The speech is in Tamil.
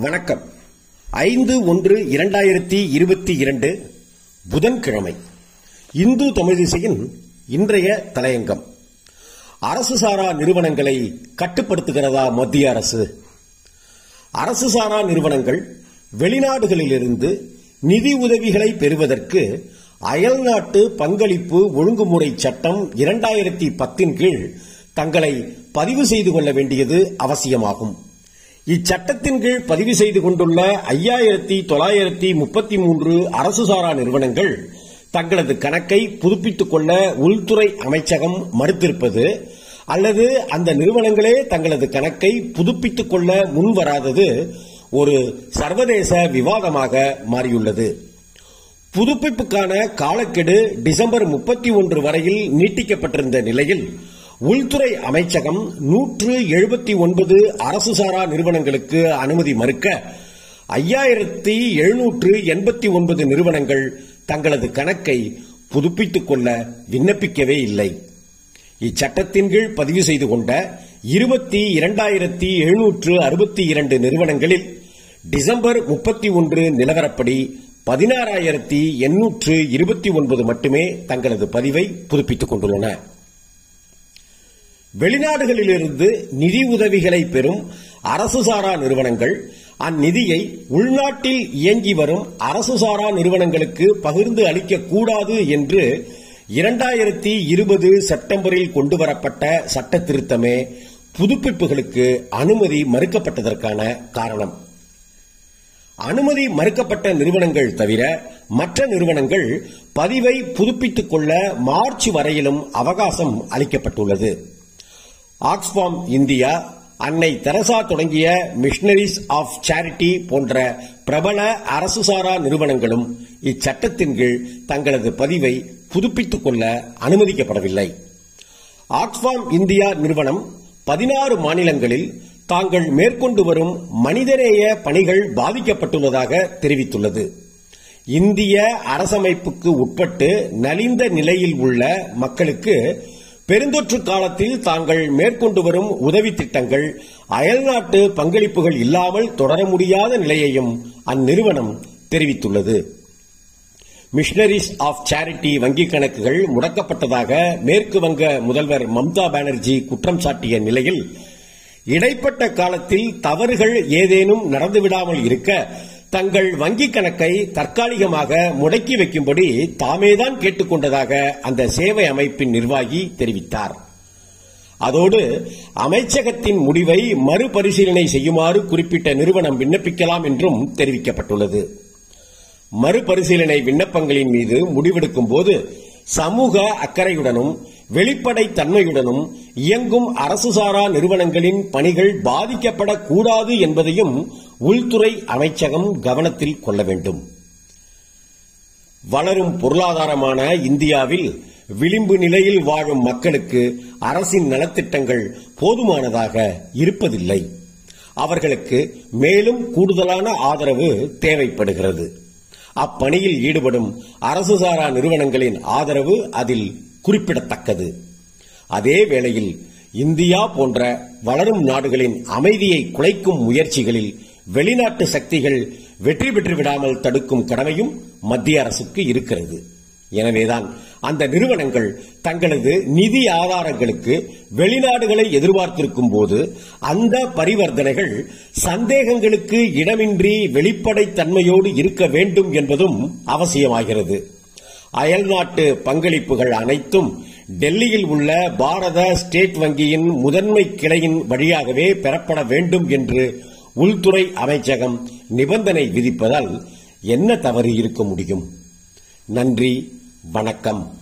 வணக்கம். ஐந்து ஒன்று இரண்டாயிரத்தி இருபத்தி இரண்டு புதன்கிழமை. இந்து தமிழிசையின் இன்றைய தலையங்கம். அரசு சாரா நிறுவனங்களை கட்டுப்படுத்துகிறதா மத்திய அரசு? அரசு சாரா நிறுவனங்கள் வெளிநாடுகளிலிருந்து நிதி உதவிகளை பெறுவதற்கு அயல்நாட்டு பங்களிப்பு ஒழுங்குமுறை சட்டம் இரண்டாயிரத்தி பத்தின் கீழ் தங்களை பதிவு செய்து கொள்ள வேண்டியது அவசியமாகும். இச்சட்டத்தின் கீழ் பதிவு செய்து கொண்டுள்ள ஐயாயிரத்தி தொள்ளாயிரத்தி முப்பத்தி மூன்று அரசு சாரா நிறுவனங்கள் தங்களது கணக்கை புதுப்பித்துக் கொள்ள உள்துறை அமைச்சகம் மறுத்திருப்பது அல்லது அந்த நிறுவனங்களே தங்களது கணக்கை புதுப்பித்துக் கொள்ள முன்வராதது ஒரு சர்வதேச விவாதமாக மாறியுள்ளது. புதுப்பிப்புக்கான காலக்கெடு டிசம்பர் முப்பத்தி ஒன்று வரையில் நீட்டிக்கப்பட்டிருந்த நிலையில் உள்துறை அமைச்சகம் நூற்று எழுபத்தி ஒன்பது அரசு சாரா நிறுவனங்களுக்கு அனுமதி மறுக்க ஐயாயிரத்தி எழுநூற்று எண்பத்தி ஒன்பது நிறுவனங்கள் தங்களது கணக்கை புதுப்பித்துக் கொள்ள விண்ணப்பிக்கவே இல்லை. இச்சட்டத்தின் கீழ் பதிவு செய்து கொண்ட இருபத்தி இரண்டாயிரத்தி எழுநூற்று அறுபத்தி இரண்டு நிறுவனங்களில் டிசம்பர் முப்பத்தி ஒன்று நிலவரப்படி பதினாறாயிரத்தி எண்ணூற்று இருபத்தி ஒன்பது மட்டுமே தங்களது பதிவை புதுப்பித்துக் கொண்டுள்ளன. வெளிநாடுகளிலிருந்து நிதி உதவிகளை பெறும் அரசு சாரா நிறுவனங்கள் அந்நிதியை உள்நாட்டில் இயங்கி வரும் அரசு சாரா நிறுவனங்களுக்கு பகிர்ந்து அளிக்கக்கூடாது என்று இரண்டாயிரத்தி இருபது செப்டம்பரில் கொண்டுவரப்பட்ட சட்ட திருத்தமே புதுப்பிப்புகளுக்கு அனுமதி மறுக்கப்பட்டதற்கான காரணம். அனுமதி மறுக்கப்பட்ட நிறுவனங்கள் தவிர மற்ற நிறுவனங்கள் பதிவை புதுப்பித்துக் கொள்ள மார்ச் வரையிலும் அவகாசம் அளிக்கப்பட்டுள்ளது. ஆக்ஸ்பாம் இந்தியா அன்னை தெரசா தொடங்கிய மிஷனரிஸ் ஆஃப் சேரிட்டி போன்ற பிரபல அரசு சாரா நிறுவனங்களும் இச்சட்டத்தின் கீழ் தங்களது பதிவை புதுப்பித்துக் கொள்ள அனுமதிக்கப்படவில்லை. ஆக்ஸ்பாம் இந்தியா நிறுவனம் பதினாறு மாநிலங்களில் தாங்கள் மேற்கொண்டு வரும் மனிதநேய பணிகள் பாதிக்கப்பட்டுள்ளதாக தெரிவித்துள்ளது. இந்திய அரசமைப்புக்கு உட்பட்டு நலிந்த நிலையில் உள்ள மக்களுக்கு பெருந்தொற்று காலத்தில் தாங்கள் மேற்கொண்டு வரும் உதவி திட்டங்கள் அயல்நாட்டு பங்களிப்புகள் இல்லாமல் தொடர முடியாத நிலையையும் அந்நிறுவனம் தெரிவித்துள்ளது. மிஷனரிஸ் ஆஃப் சேரிட்டி வங்கிக் கணக்குகள் முடக்கப்பட்டதாக மேற்கு வங்க முதல்வர் மம்தா பானர்ஜி குற்றம் சாட்டிய நிலையில் இடைப்பட்ட காலத்தில் தவறுகள் ஏதேனும் நடந்துவிடாமல் இருக்க தங்கள் வங்கிக் கணக்கை தற்காலிகமாக முடக்கி வைக்கும்படி தாமேதான் கேட்டுக்கொண்டதாக அந்த சேவை அமைப்பின் நிர்வாகி தெரிவித்தார். அதோடு அமைச்சகத்தின் முடிவை மறுபரிசீலனை செய்யுமாறு குறிப்பிட்ட நிறுவனம் விண்ணப்பிக்கலாம் என்றும் தெரிவிக்கப்பட்டுள்ளது. மறுபரிசீலனை விண்ணப்பங்களின் மீது முடிவெடுக்கும் போது சமூக அக்கறையுடனும் வெளிப்படை தன்மையுடனும் இயங்கும் அரசு சாரா நிறுவனங்களின் பணிகள் பாதிக்கப்படக்கூடாது என்பதையும் உள்துறை அமைச்சகம் கவனத்தில் கொள்ள வேண்டும். வளரும் பொருளாதாரமான இந்தியாவில் விளிம்பு நிலையில் வாழும் மக்களுக்கு அரசின் நலத்திட்டங்கள் போதுமானதாக இருப்பதில்லை. அவர்களுக்கு மேலும் கூடுதலான ஆதரவு தேவைப்படுகிறது. அப்பணியில் ஈடுபடும் அரசு சாரா நிறுவனங்களின் ஆதரவு அதில் குறிப்பிடத்தக்கது. அதே வேளையில் இந்தியா போன்ற வளரும் நாடுகளின் அமைதியை குலைக்கும் முயற்சிகளில் வெளிநாட்டு சக்திகள் வெற்றி பெற்று விடாமல் தடுக்கும் கடமையும் மத்திய அரசுக்கு இருக்கிறது. எனவேதான் அந்த நிறுவனங்கள் தங்களது நிதி ஆதாரங்களுக்கு வெளிநாடுகளை எதிர்பார்த்திருக்கும் போது அந்த பரிவர்த்தனைகள் சந்தேகங்களுக்கு இடமின்றி வெளிப்படைத்தன்மையோடு இருக்க வேண்டும் என்பதும் அவசியமாகிறது. அயல்நாட்டு பங்களிப்புகள் அனைத்தும் டெல்லியில் உள்ள பாரத ஸ்டேட் வங்கியின் முதன்மை கிளையின் வழியாகவே பெறப்பட வேண்டும் என்று உள்துறை அமைச்சகம் நிபந்தனை விதிப்பதால் என்ன தவறு இருக்க முடியும்? நன்றி வணக்கம்.